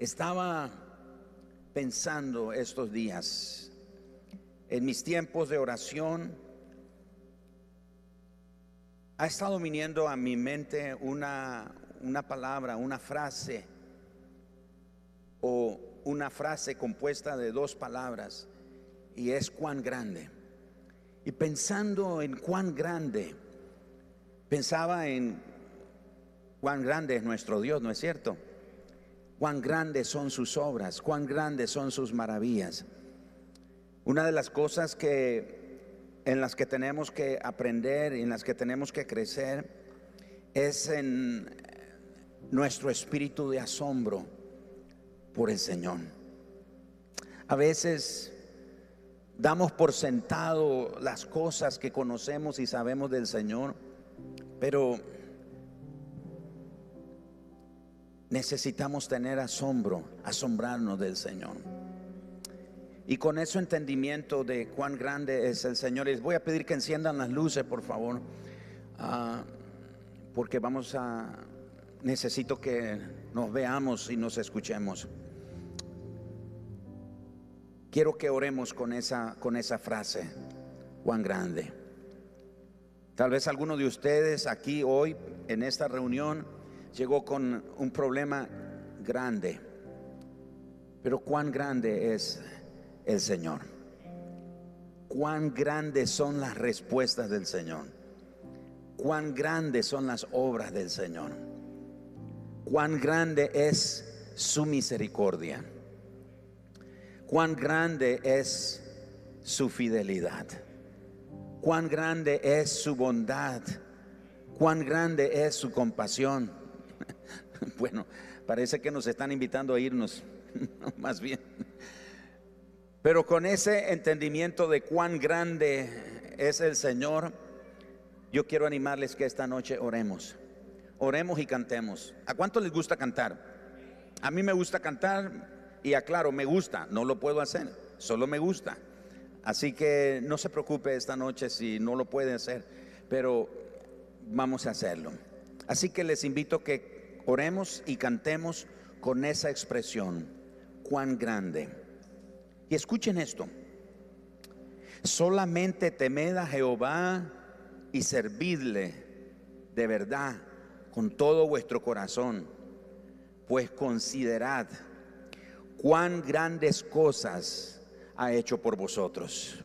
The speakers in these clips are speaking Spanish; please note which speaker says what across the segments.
Speaker 1: Estaba pensando estos días, en mis tiempos de oración, ha estado viniendo a mi mente una, una palabra, una frase o una frase compuesta de dos palabras y es cuán grande. Y pensando en cuán grande, pensaba en cuán grande es nuestro Dios, ¿no es cierto? cuán grandes son sus obras, cuán grandes son sus maravillas. Una de las cosas que en las que tenemos que aprender y en las que tenemos que crecer es en nuestro espíritu de asombro por el Señor. A veces damos por sentado las cosas que conocemos y sabemos del Señor, pero necesitamos tener asombro, asombrarnos del Señor. Y con ese entendimiento de cuán grande es el Señor, les voy a pedir que enciendan las luces, por favor, ah, porque vamos a, necesito que nos veamos y nos escuchemos. Quiero que oremos con esa, con esa frase, cuán grande. Tal vez alguno de ustedes aquí hoy, en esta reunión, llegó con un problema grande. Pero cuán grande es el Señor. Cuán grandes son las respuestas del Señor. Cuán grandes son las obras del Señor. Cuán grande es su misericordia. Cuán grande es su fidelidad. Cuán grande es su bondad. Cuán grande es su compasión Bueno, parece que nos están invitando a irnos, más bien. Pero con ese entendimiento de cuán grande es el Señor, yo quiero animarles que esta noche oremos. Oremos y cantemos. ¿A cuánto les gusta cantar? A mí me gusta cantar y aclaro, me gusta, no lo puedo hacer, solo me gusta. Así que no se preocupe esta noche si no lo puede hacer, pero vamos a hacerlo. Así que les invito que Oremos y cantemos con esa expresión, cuán grande. Y escuchen esto, solamente temed a Jehová y servidle de verdad con todo vuestro corazón, pues considerad cuán grandes cosas ha hecho por vosotros.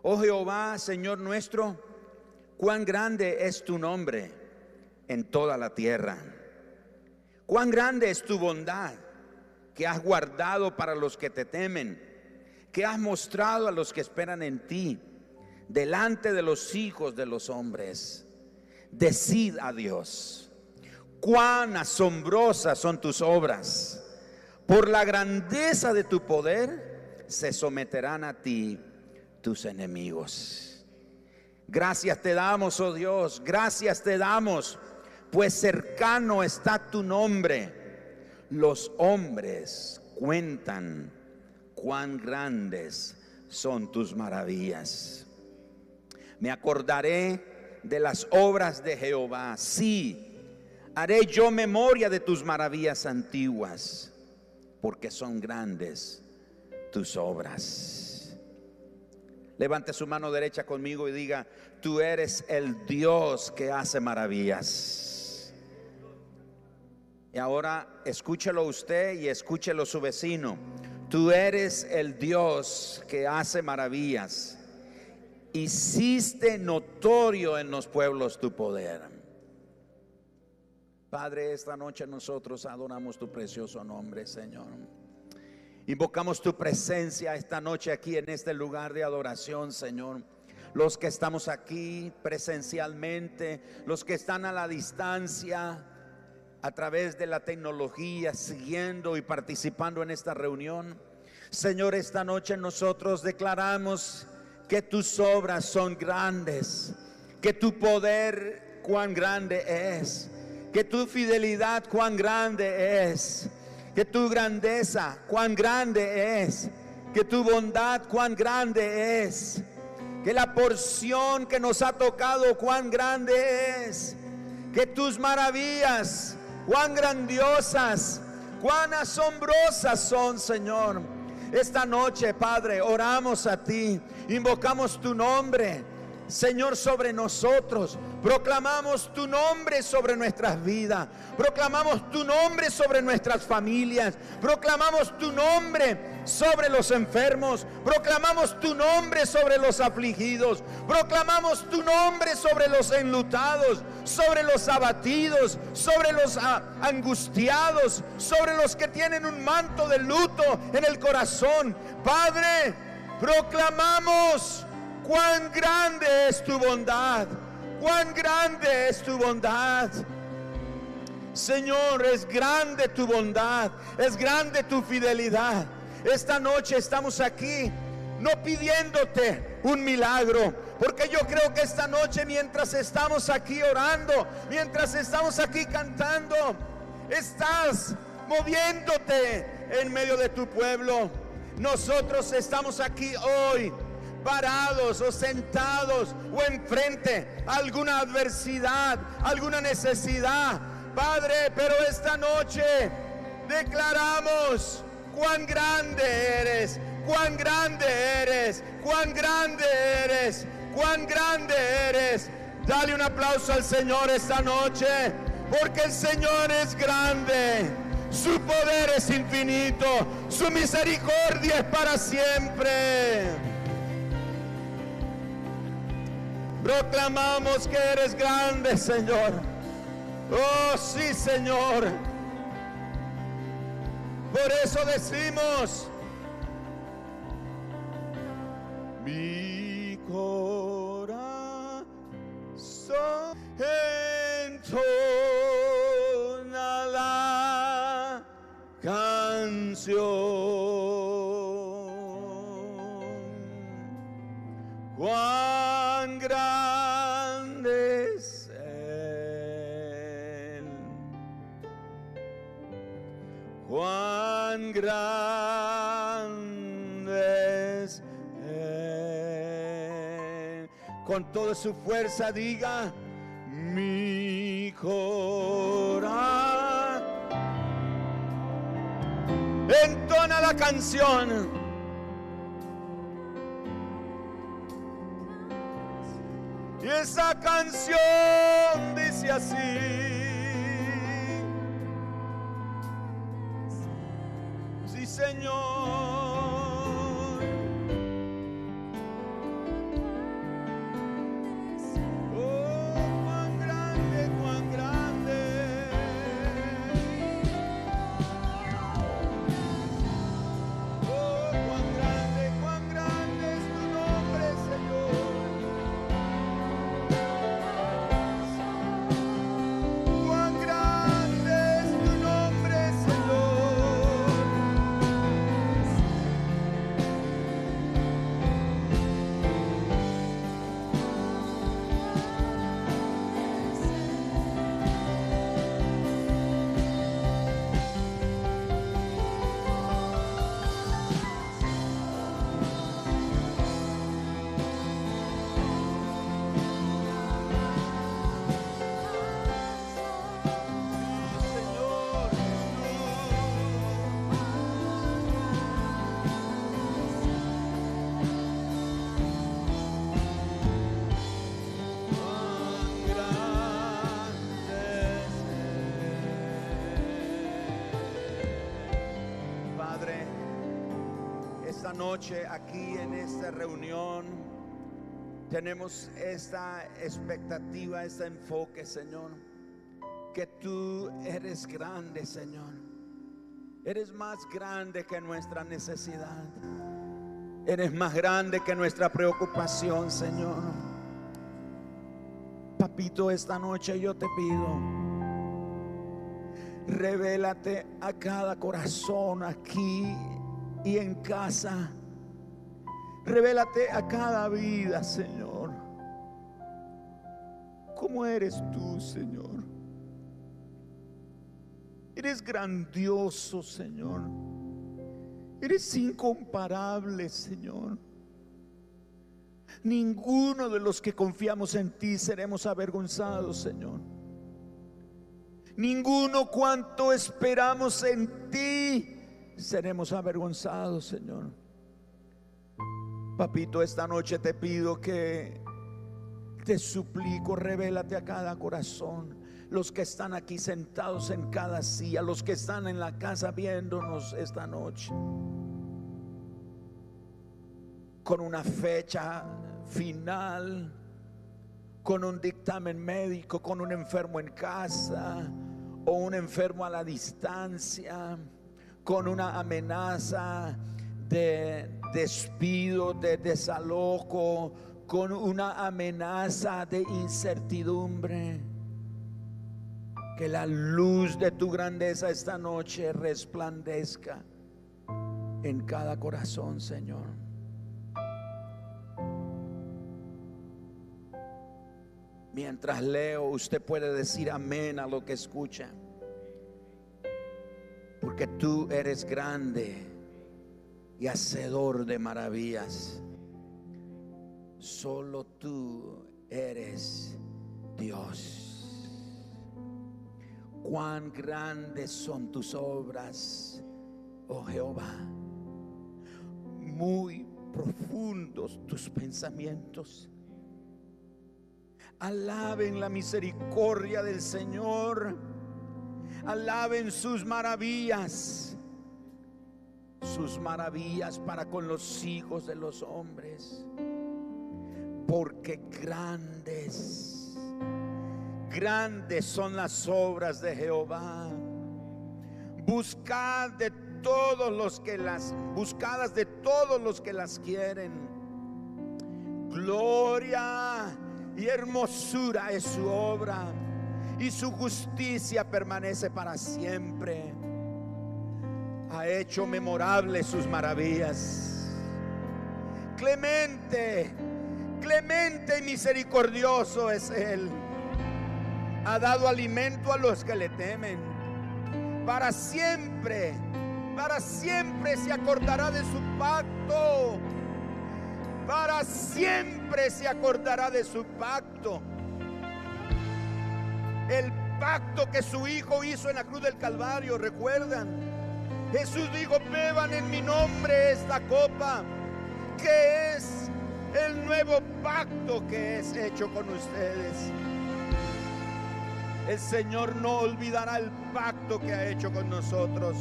Speaker 1: Oh Jehová, Señor nuestro, cuán grande es tu nombre en toda la tierra. Cuán grande es tu bondad que has guardado para los que te temen, que has mostrado a los que esperan en ti, delante de los hijos de los hombres. Decid a Dios, cuán asombrosas son tus obras. Por la grandeza de tu poder se someterán a ti tus enemigos. Gracias te damos, oh Dios, gracias te damos pues cercano está tu nombre. Los hombres cuentan cuán grandes son tus maravillas. Me acordaré de las obras de Jehová. Sí, haré yo memoria de tus maravillas antiguas, porque son grandes tus obras. Levante su mano derecha conmigo y diga, tú eres el Dios que hace maravillas. Y ahora escúchelo usted y escúchelo su vecino. Tú eres el Dios que hace maravillas. Hiciste notorio en los pueblos tu poder. Padre, esta noche nosotros adoramos tu precioso nombre, Señor. Invocamos tu presencia esta noche aquí en este lugar de adoración, Señor los que estamos aquí presencialmente, los que están a la distancia, a través de la tecnología, siguiendo y participando en esta reunión. Señor, esta noche nosotros declaramos que tus obras son grandes, que tu poder cuán grande es, que tu fidelidad cuán grande es, que tu grandeza cuán grande es, que tu bondad cuán grande es, que la porción que nos ha tocado cuán grande es, que tus maravillas cuán grandiosas, cuán asombrosas son, Señor. Esta noche, Padre, oramos a ti, invocamos tu nombre. Señor, sobre nosotros. Proclamamos tu nombre sobre nuestras vidas. Proclamamos tu nombre sobre nuestras familias. Proclamamos tu nombre sobre los enfermos. Proclamamos tu nombre sobre los afligidos. Proclamamos tu nombre sobre los enlutados, sobre los abatidos, sobre los ah, angustiados, sobre los que tienen un manto de luto en el corazón. Padre, proclamamos cuán grande es tu bondad, cuán grande es tu bondad. Señor, es grande tu bondad, es grande tu fidelidad. Esta noche estamos aquí no pidiéndote un milagro, porque yo creo que esta noche mientras estamos aquí orando, mientras estamos aquí cantando, estás moviéndote en medio de tu pueblo. Nosotros estamos aquí hoy parados o sentados o enfrente alguna adversidad, alguna necesidad. Padre, pero esta noche declaramos cuán grande eres, cuán grande eres, cuán grande eres, cuán grande eres. Dale un aplauso al Señor esta noche, porque el Señor es grande, su poder es infinito, su misericordia es para siempre. Proclamamos que eres grande, Señor. Oh, sí, Señor. Por eso decimos, mi corazón entona la canción. con toda su fuerza diga, mi corazón. Entona la canción. Y esa canción dice así. Sí, Señor. noche aquí en esta reunión tenemos esta expectativa, este enfoque, Señor, que tú eres grande, Señor. Eres más grande que nuestra necesidad. Eres más grande que nuestra preocupación, Señor. Papito, esta noche yo te pido, revélate a cada corazón aquí y en casa. Revélate a cada vida, Señor. ¿Cómo eres tú, Señor? Eres grandioso, Señor. Eres incomparable, Señor. Ninguno de los que confiamos en ti seremos avergonzados, Señor. Ninguno cuanto esperamos en ti seremos avergonzados, Señor. Papito, esta noche te pido que te suplico, revélate a cada corazón. Los que están aquí sentados en cada silla, los que están en la casa viéndonos esta noche. Con una fecha final, con un dictamen médico, con un enfermo en casa o un enfermo a la distancia con una amenaza de despido, de desalojo, con una amenaza de incertidumbre. Que la luz de tu grandeza esta noche resplandezca en cada corazón, Señor. Mientras leo, usted puede decir amén a lo que escucha porque tú eres grande y hacedor de maravillas. Solo tú eres Dios. Cuán grandes son tus obras, oh Jehová. Muy profundos tus pensamientos. Alaben la misericordia del Señor Alaben sus maravillas. Sus maravillas para con los hijos de los hombres. Porque grandes, grandes son las obras de Jehová. Buscad de todos los que las, buscadas de todos los que las quieren. Gloria y hermosura es su obra y su justicia permanece para siempre. Ha hecho memorables sus maravillas. Clemente, clemente y misericordioso es Él. Ha dado alimento a los que le temen. Para siempre, para siempre se acordará de su pacto. Para siempre se acordará de su pacto el pacto que su Hijo hizo en la cruz del Calvario, recuerdan. Jesús dijo, beban en mi nombre esta copa, que es el nuevo pacto que es hecho con ustedes. El Señor no olvidará el pacto que ha hecho con nosotros.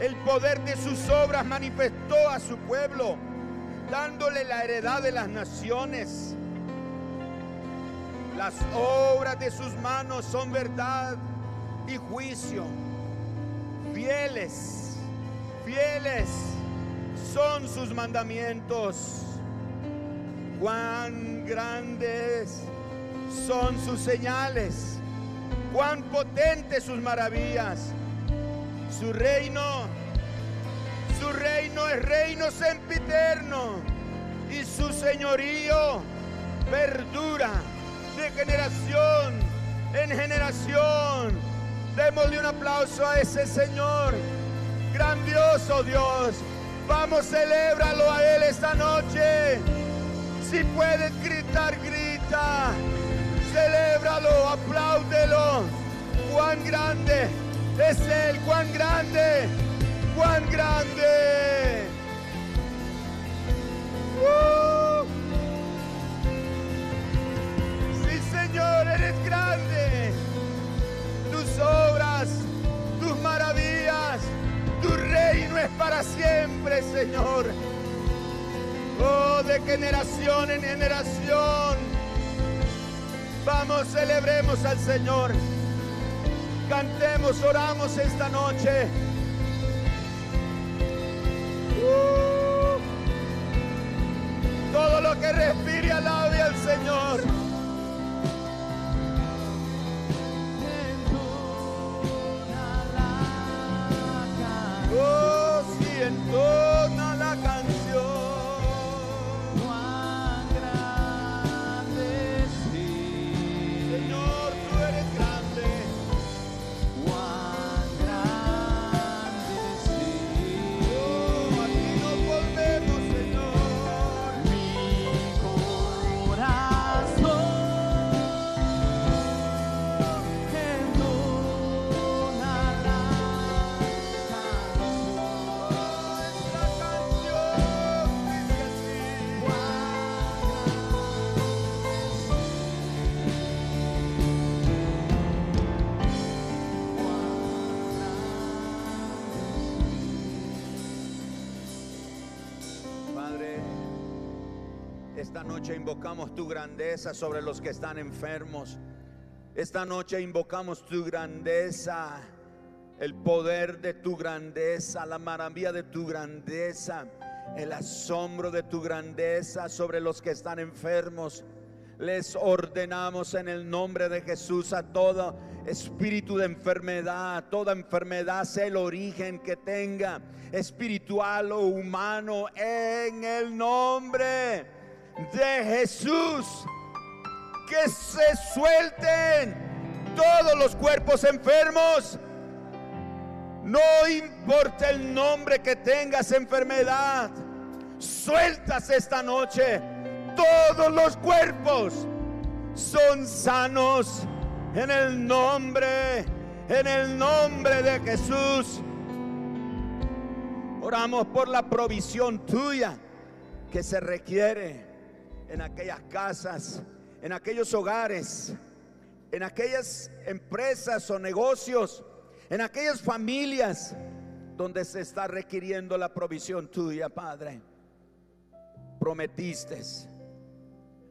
Speaker 1: El poder de sus obras manifestó a su pueblo, dándole la heredad de las naciones. Las obras de sus manos son verdad y juicio. Fieles, fieles son sus mandamientos. Cuán grandes son sus señales. Cuán potentes sus maravillas. Su reino, su reino es reino sempiterno y su señorío perdura de generación en generación. Démosle un aplauso a ese Señor. Grandioso Dios. Vamos, celébralo a Él esta noche. Si puedes gritar, grita. Celébralo, apláudelo. Cuán grande es Él, cuán grande, cuán grande. ¡Uh! es grande. Tus obras, tus maravillas, tu reino es para siempre, Señor. Oh, de generación en generación. Vamos, celebremos al Señor. Cantemos, oramos esta noche. Uh. todo lo que respire alabe al Señor. invocamos tu grandeza sobre los que están enfermos. Esta noche invocamos tu grandeza, el poder de tu grandeza, la maravilla de tu grandeza, el asombro de tu grandeza sobre los que están enfermos. Les ordenamos en el nombre de Jesús a todo espíritu de enfermedad, toda enfermedad, sea el origen que tenga, espiritual o humano, en el nombre de Jesús. Que se suelten todos los cuerpos enfermos. No importa el nombre que tengas enfermedad. Sueltas esta noche. Todos los cuerpos son sanos en el nombre, en el nombre de Jesús. Oramos por la provisión tuya que se requiere en aquellas casas, en aquellos hogares, en aquellas empresas o negocios, en aquellas familias donde se está requiriendo la provisión tuya, Padre. Prometiste,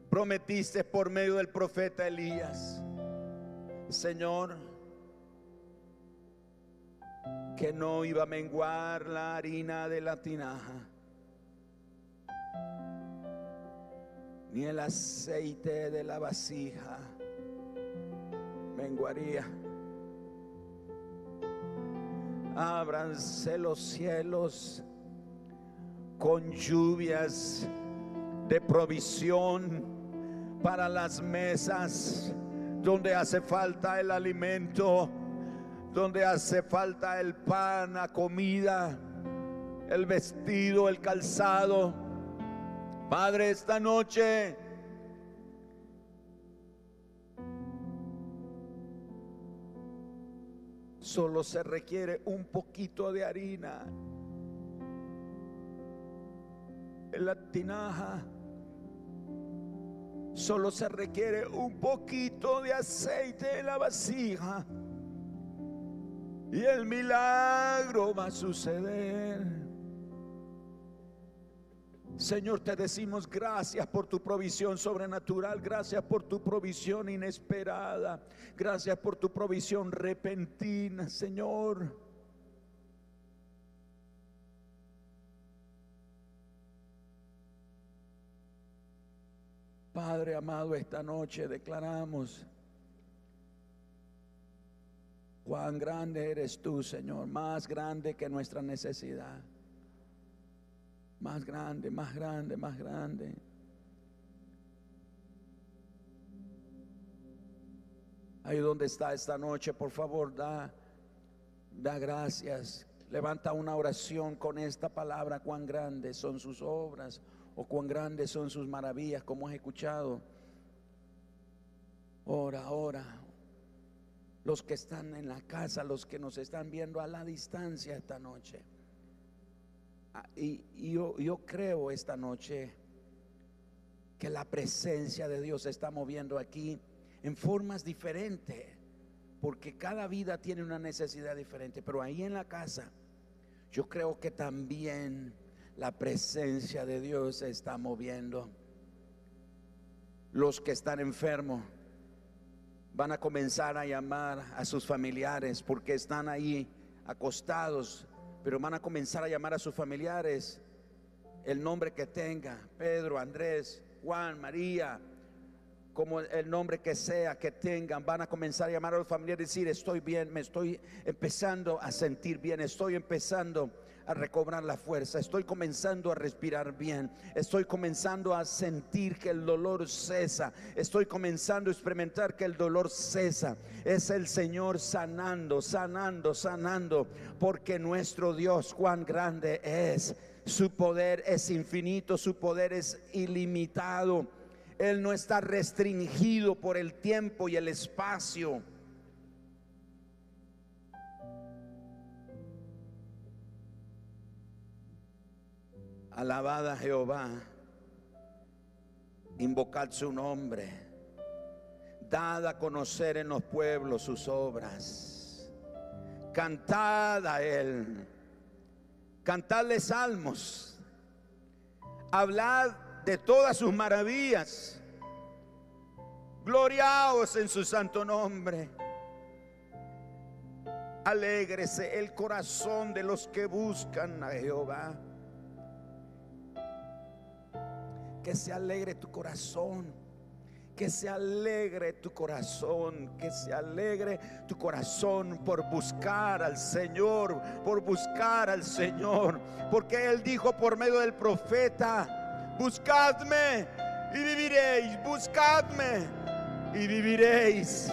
Speaker 1: prometiste por medio del profeta Elías, Señor, que no iba a menguar la harina de la tinaja ni el aceite de la vasija menguaría. Ábranse los cielos con lluvias de provisión para las mesas donde hace falta el alimento, donde hace falta el pan, la comida, el vestido, el calzado Padre, esta noche solo se requiere un poquito de harina en la tinaja. Solo se requiere un poquito de aceite en la vasija y el milagro va a suceder. Señor, te decimos gracias por tu provisión sobrenatural, gracias por tu provisión inesperada, gracias por tu provisión repentina, Señor. Padre amado, esta noche declaramos cuán grande eres tú, Señor, más grande que nuestra necesidad más grande, más grande, más grande. Ahí donde está esta noche, por favor, da, da gracias. Levanta una oración con esta palabra, cuán grandes son sus obras o cuán grandes son sus maravillas, como has escuchado. Ora, ora. Los que están en la casa, los que nos están viendo a la distancia esta noche. Ah, y, yo, yo creo esta noche que la presencia de Dios se está moviendo aquí en formas diferentes, porque cada vida tiene una necesidad diferente, pero ahí en la casa yo creo que también la presencia de Dios se está moviendo. Los que están enfermos van a comenzar a llamar a sus familiares porque están ahí acostados pero van a comenzar a llamar a sus familiares el nombre que tenga, Pedro, Andrés, Juan, María, como el nombre que sea que tengan, van a comenzar a llamar a los familiares y decir, estoy bien, me estoy empezando a sentir bien, estoy empezando a recobrar la fuerza, estoy comenzando a respirar bien, estoy comenzando a sentir que el dolor cesa, estoy comenzando a experimentar que el dolor cesa. Es el Señor sanando, sanando, sanando, porque nuestro Dios cuán grande es, su poder es infinito, su poder es ilimitado. Él no está restringido por el tiempo y el espacio. Alabada Jehová, invocad su nombre, dad a conocer en los pueblos sus obras, cantad a Él, cantadle salmos, hablad de todas sus maravillas, gloriaos en su santo nombre. Alégrese el corazón de los que buscan a Jehová. que se alegre tu corazón. Que se alegre tu corazón, que se alegre tu corazón por buscar al Señor, por buscar al Señor. Porque Él dijo por medio del profeta, buscadme y viviréis, buscadme y viviréis.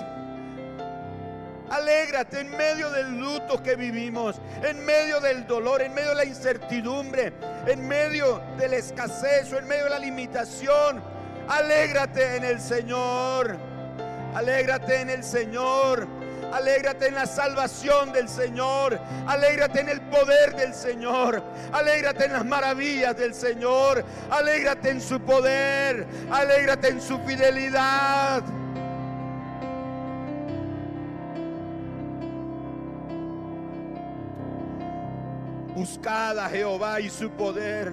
Speaker 1: Alégrate en medio del luto que vivimos, en medio del dolor, en medio de la incertidumbre, en medio de la escasez o en medio de la limitación. Alégrate en el Señor. Alégrate en el Señor. Alégrate en la salvación del Señor. Alégrate en el poder del Señor. Alégrate en las maravillas del Señor. Alégrate en su poder. Alégrate en su fidelidad. Buscad a Jehová y su poder.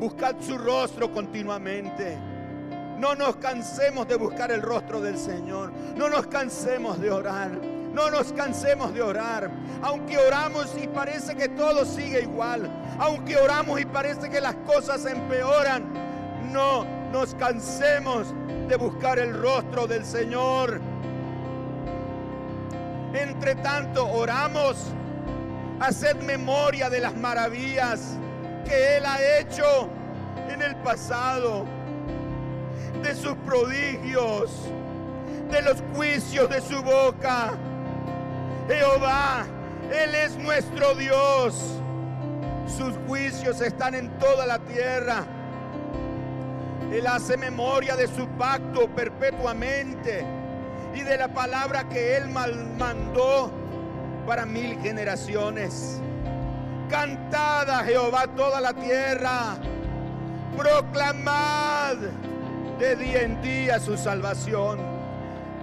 Speaker 1: Buscad su rostro continuamente. No nos cansemos de buscar el rostro del Señor. No nos cansemos de orar. No nos cansemos de orar. Aunque oramos y parece que todo sigue igual. Aunque oramos y parece que las cosas empeoran. No nos cansemos de buscar el rostro del Señor. Entre tanto, oramos Haced memoria de las maravillas que Él ha hecho en el pasado, de sus prodigios, de los juicios de su boca. Jehová, Él es nuestro Dios. Sus juicios están en toda la tierra. Él hace memoria de su pacto perpetuamente y de la palabra que Él mandó para mil generaciones. Cantad Jehová toda la tierra. Proclamad de día en día su salvación.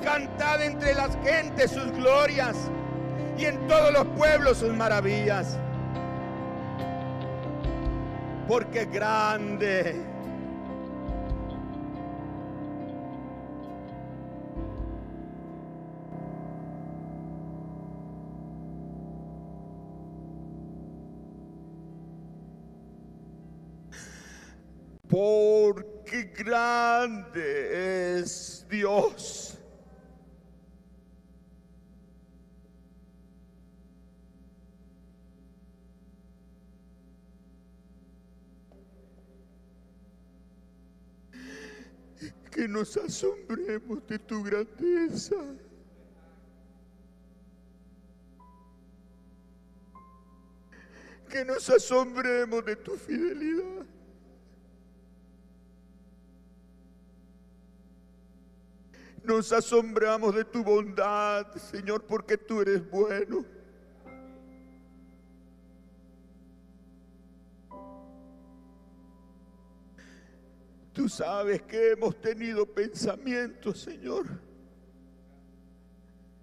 Speaker 1: Cantad entre las gentes sus glorias y en todos los pueblos sus maravillas. Porque grande qué grande es Dios. Que nos asombremos de tu grandeza. Que nos asombremos de tu fidelidad. Nos asombramos de tu bondad, Señor, porque tú eres bueno. Tú sabes que hemos tenido pensamientos, Señor,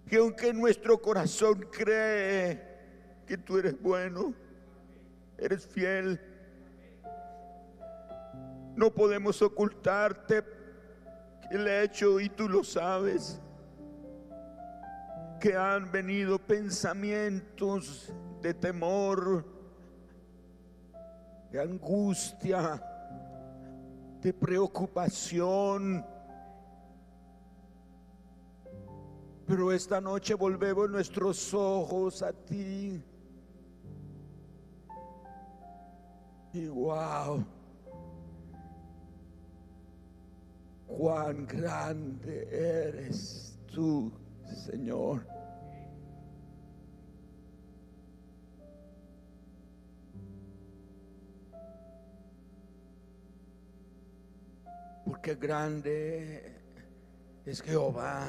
Speaker 1: que aunque nuestro corazón cree que tú eres bueno, eres fiel, no podemos ocultarte el hecho y tú lo sabes, que han venido pensamientos de temor, de angustia, de preocupación. Pero esta noche volvemos nuestros ojos a ti. Y wow cuán grande eres tú, Señor. Porque grande es Jehová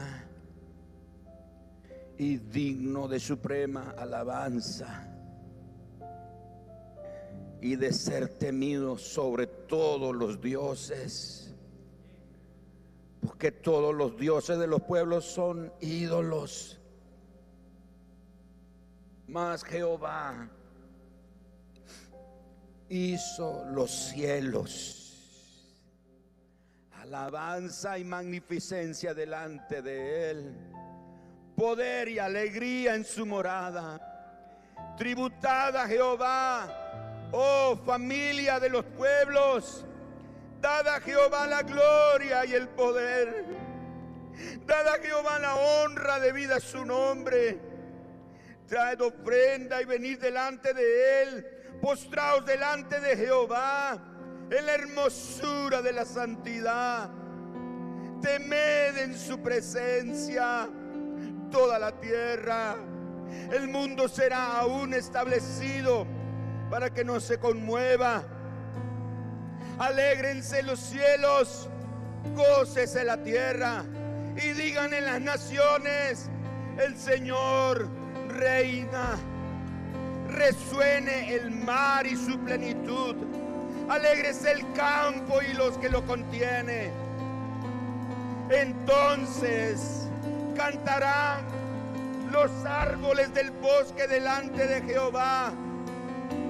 Speaker 1: y digno de suprema alabanza y de ser temido sobre todos los dioses que todos los dioses de los pueblos son ídolos. Mas Jehová hizo los cielos. Alabanza y magnificencia delante de él. Poder y alegría en su morada. Tributada Jehová, oh familia de los pueblos Dada a Jehová la gloria y el poder. Dada a Jehová la honra debida a su nombre. Traed ofrenda y venid delante de Él. Postraos delante de Jehová en la hermosura de la santidad. Temed en su presencia toda la tierra. El mundo será aún establecido para que no se conmueva Alégrense los cielos, gócese la tierra y digan en las naciones, el Señor reina. Resuene el mar y su plenitud. Alégrese el campo y los que lo contiene. Entonces cantarán los árboles del bosque delante de Jehová,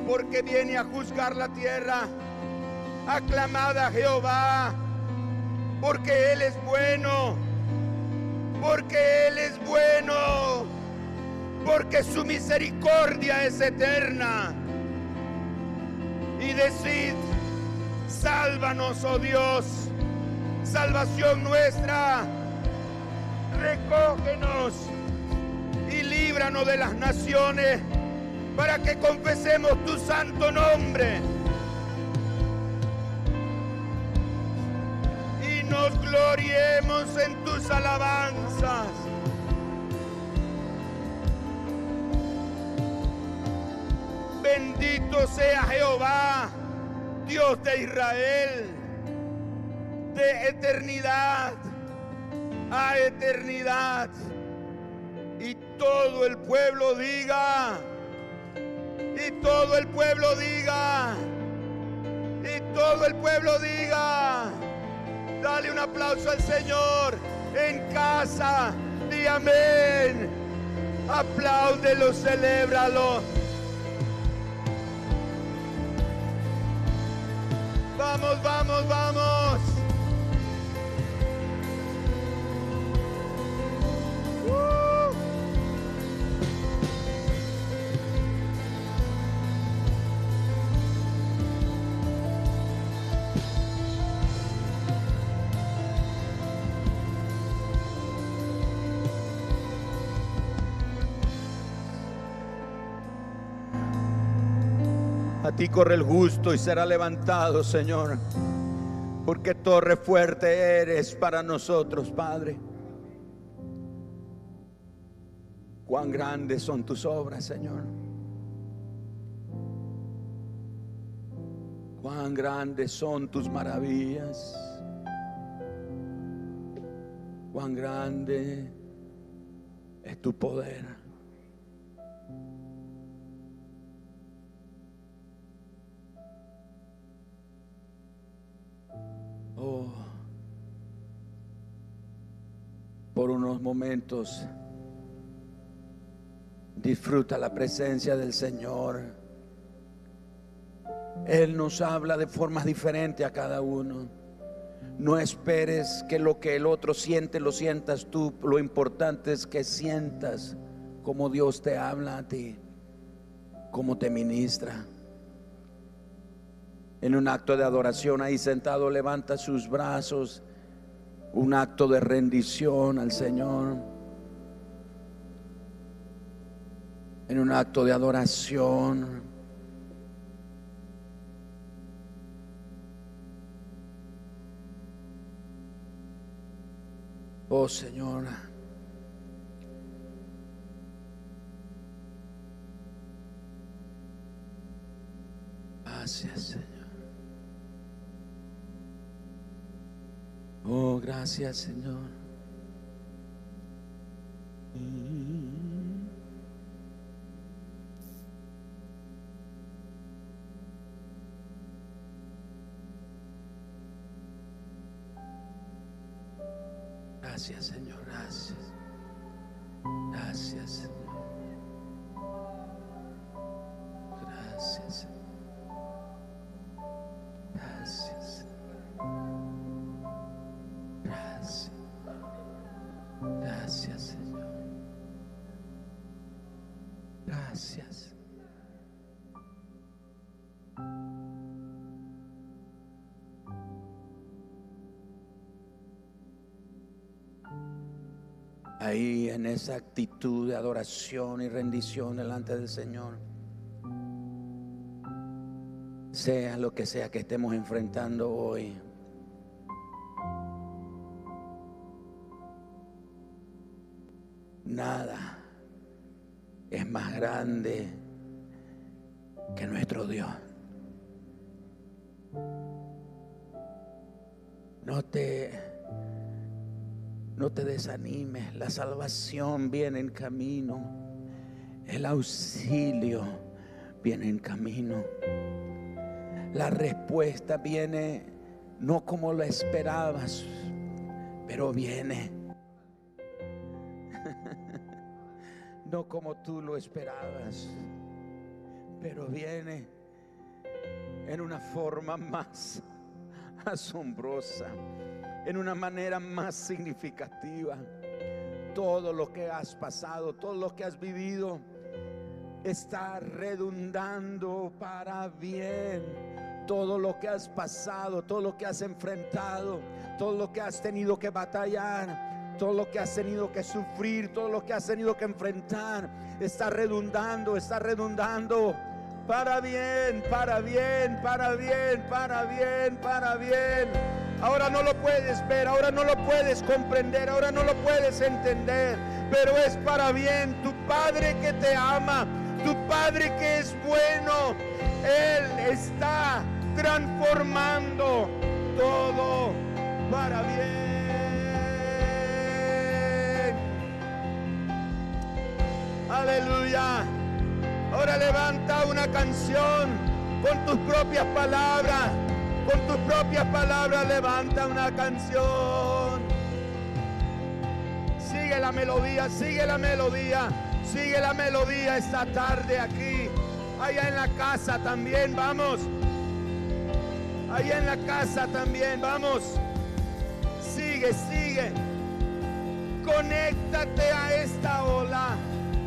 Speaker 1: porque viene a juzgar la tierra. Aclamad a Jehová, porque Él es bueno, porque Él es bueno, porque su misericordia es eterna. Y decid, sálvanos, oh Dios, salvación nuestra, recógenos y líbranos de las naciones para que confesemos tu santo nombre nos gloriemos en tus alabanzas. Bendito sea Jehová, Dios de Israel, de eternidad a eternidad. Y todo el pueblo diga, y todo el pueblo diga, y todo el pueblo diga. Dale un aplauso al Señor en casa. Di amén. Apláudelo, celébralo. Vamos, vamos, vamos. ti corre el justo y será levantado, Señor. Porque torre fuerte eres para nosotros, Padre. Cuán grandes son tus obras, Señor. Cuán grandes son tus maravillas. Cuán grande es tu poder. Oh, por unos momentos disfruta la presencia del Señor. Él nos habla de formas diferentes a cada uno. No esperes que lo que el otro siente lo sientas tú. Lo importante es que sientas como Dios te habla a ti, cómo te ministra en un acto de adoración ahí sentado, levanta sus brazos, un acto de rendición al Señor, en un acto de adoración. Oh Señora gracias Señor. Oh, gracias Señor. Gracias Señor, gracias. Gracias Señor. Gracias Señor. Gracias. ahí en esa actitud de adoración y rendición delante del Señor. Sea lo que sea que estemos enfrentando hoy. Nada es más grande que nuestro Dios. No te no te desanimes, la salvación viene en camino, el auxilio viene en camino. La respuesta viene no como lo esperabas, pero viene. no como tú lo esperabas, pero viene en una forma más asombrosa, en una manera más significativa. Todo lo que has pasado, todo lo que has vivido, está redundando para bien. Todo lo que has pasado, todo lo que has enfrentado, todo lo que has tenido que batallar, todo lo que has tenido que sufrir, todo lo que has tenido que enfrentar, está redundando, está redundando para bien, para bien, para bien, para bien, para bien. Ahora no lo puedes ver, ahora no lo puedes comprender, ahora no lo puedes entender, pero es para bien. Tu Padre que te ama, tu Padre que es bueno, Él está transformando todo para bien. Aleluya. Ahora levanta una canción con tus propias palabras. Con tus propias palabras levanta una canción. Sigue la melodía, sigue la melodía, sigue la melodía esta tarde aquí. Allá en la casa también, vamos. Allá en la casa también, vamos. Sigue, sigue. Conéctate a esta ola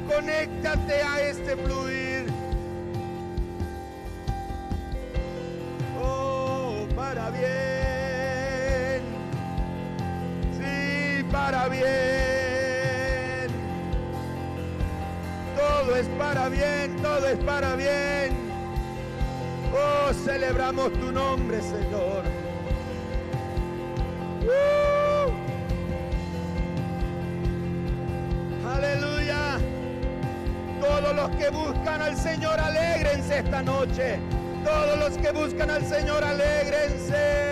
Speaker 1: conéctate a este fluir. Oh, para bien. Sí, para bien. Todo es para bien, todo es para bien. Oh, celebramos tu nombre, Señor. Uh. Aleluya. Todos los que buscan al Señor, alégrense esta noche. Todos los que buscan al Señor, alégrense.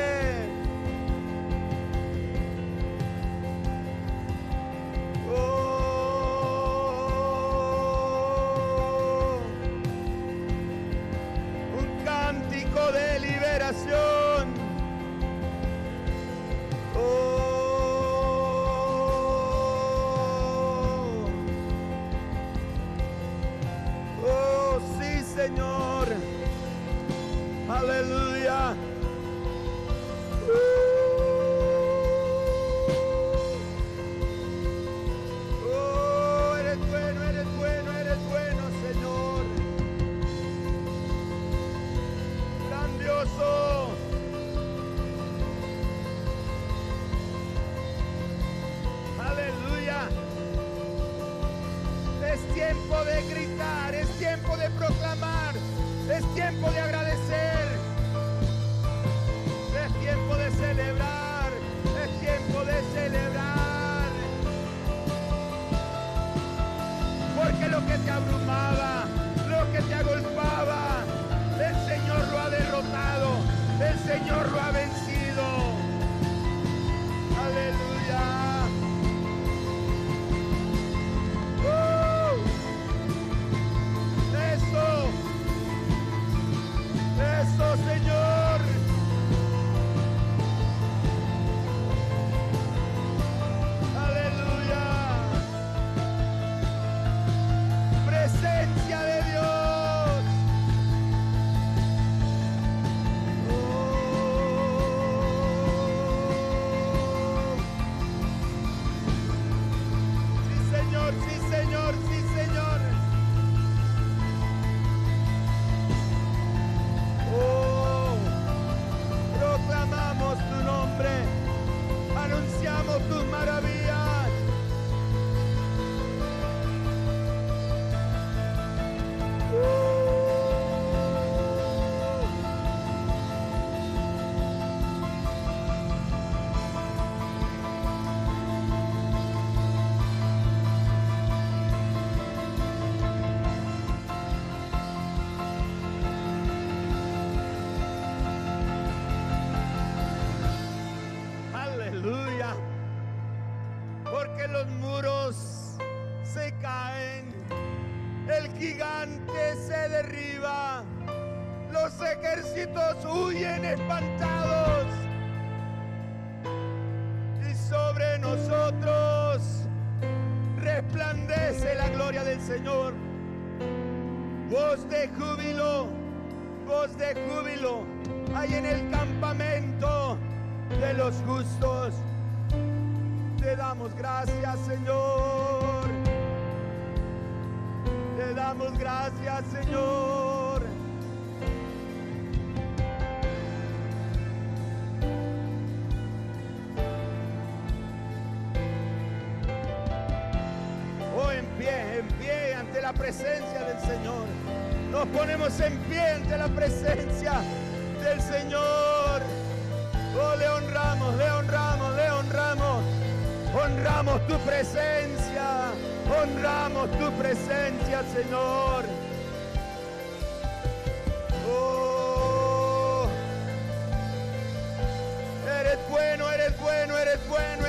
Speaker 1: huyen espantados y sobre nosotros resplandece la gloria del Señor. Voz de júbilo, voz de júbilo hay en el campamento de los justos. Te damos gracias, Señor. Te damos gracias, Señor. presencia del Señor. Nos ponemos en pie ante la presencia del Señor. Oh, le honramos, le honramos, le honramos. Honramos tu presencia. Honramos tu presencia, Señor. Oh, eres bueno, eres bueno, eres bueno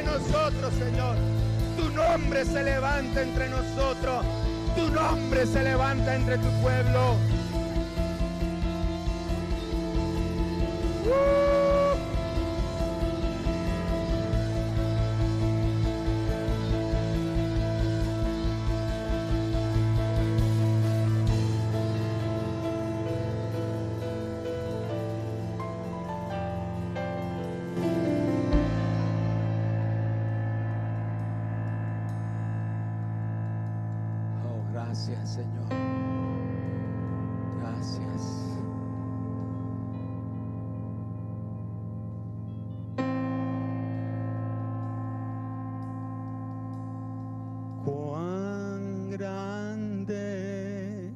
Speaker 1: nosotros, Señor. Tu nombre se levanta entre nosotros. Tu nombre se levanta entre tu pueblo. Señor. Gracias. Cuán grande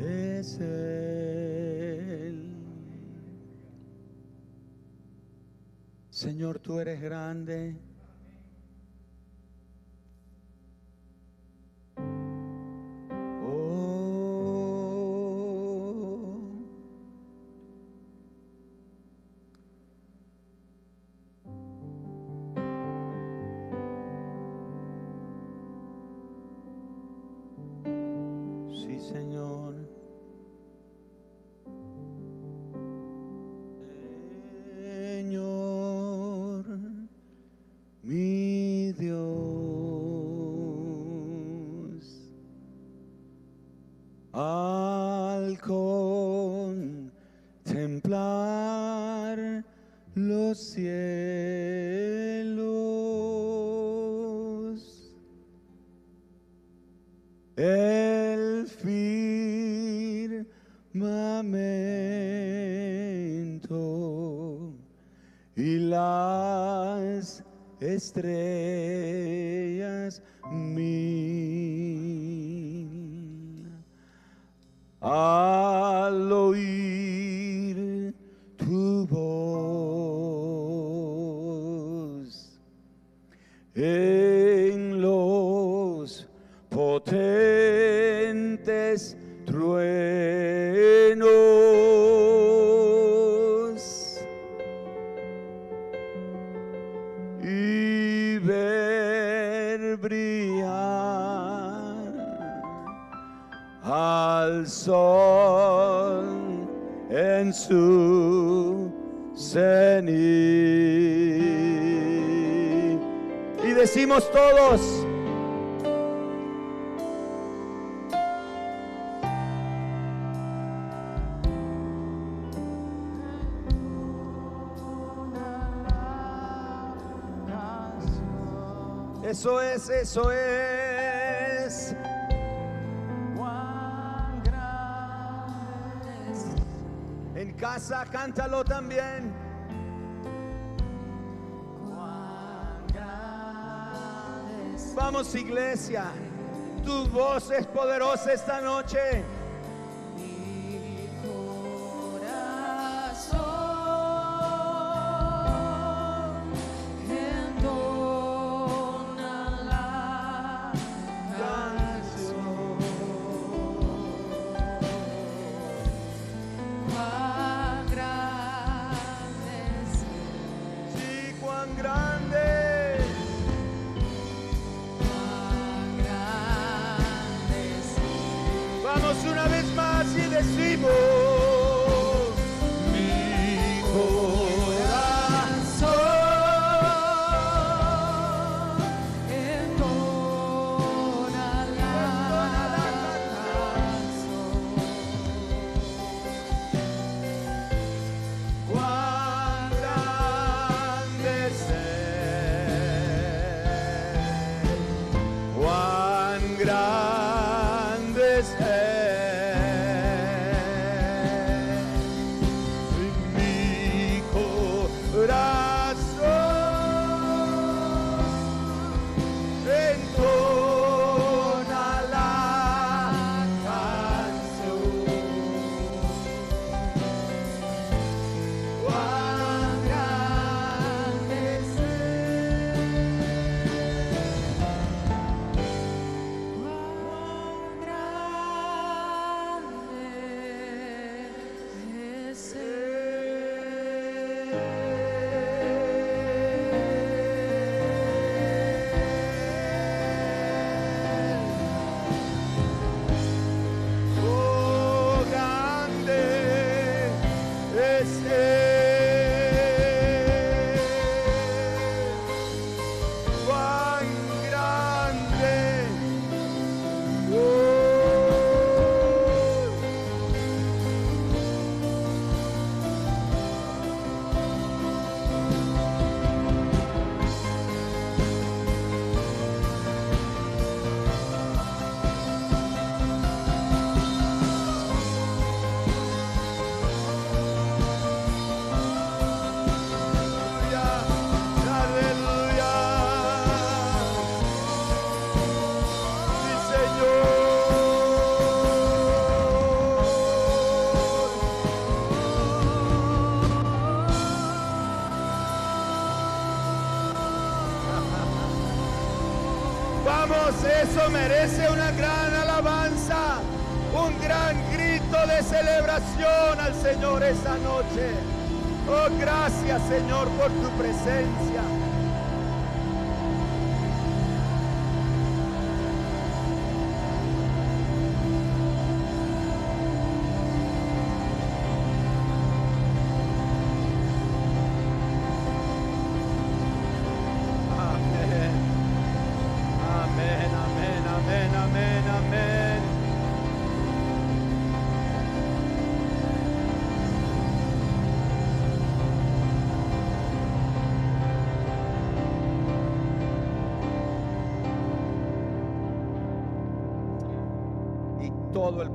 Speaker 1: es Él. Señor, tú eres grande. templar los cielos. El firmamento y las estrellas mías. al oír tu voz en los potentes en su cenit. Y decimos todos, Eso es, eso es. cántalo también. Vamos iglesia, tu voz es poderosa esta noche. eso merece una gran alabanza, un gran grito de celebración al Señor esa noche. Oh, gracias Señor por tu presencia.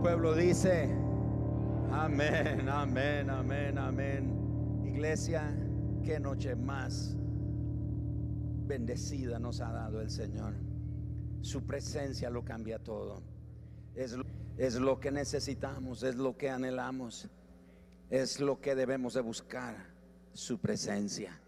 Speaker 1: pueblo dice, amén, amén, amén, amén. Iglesia, qué noche más bendecida nos ha dado el Señor. Su presencia lo cambia todo. Es lo, es lo que necesitamos, es lo que anhelamos, es lo que debemos de buscar, su presencia.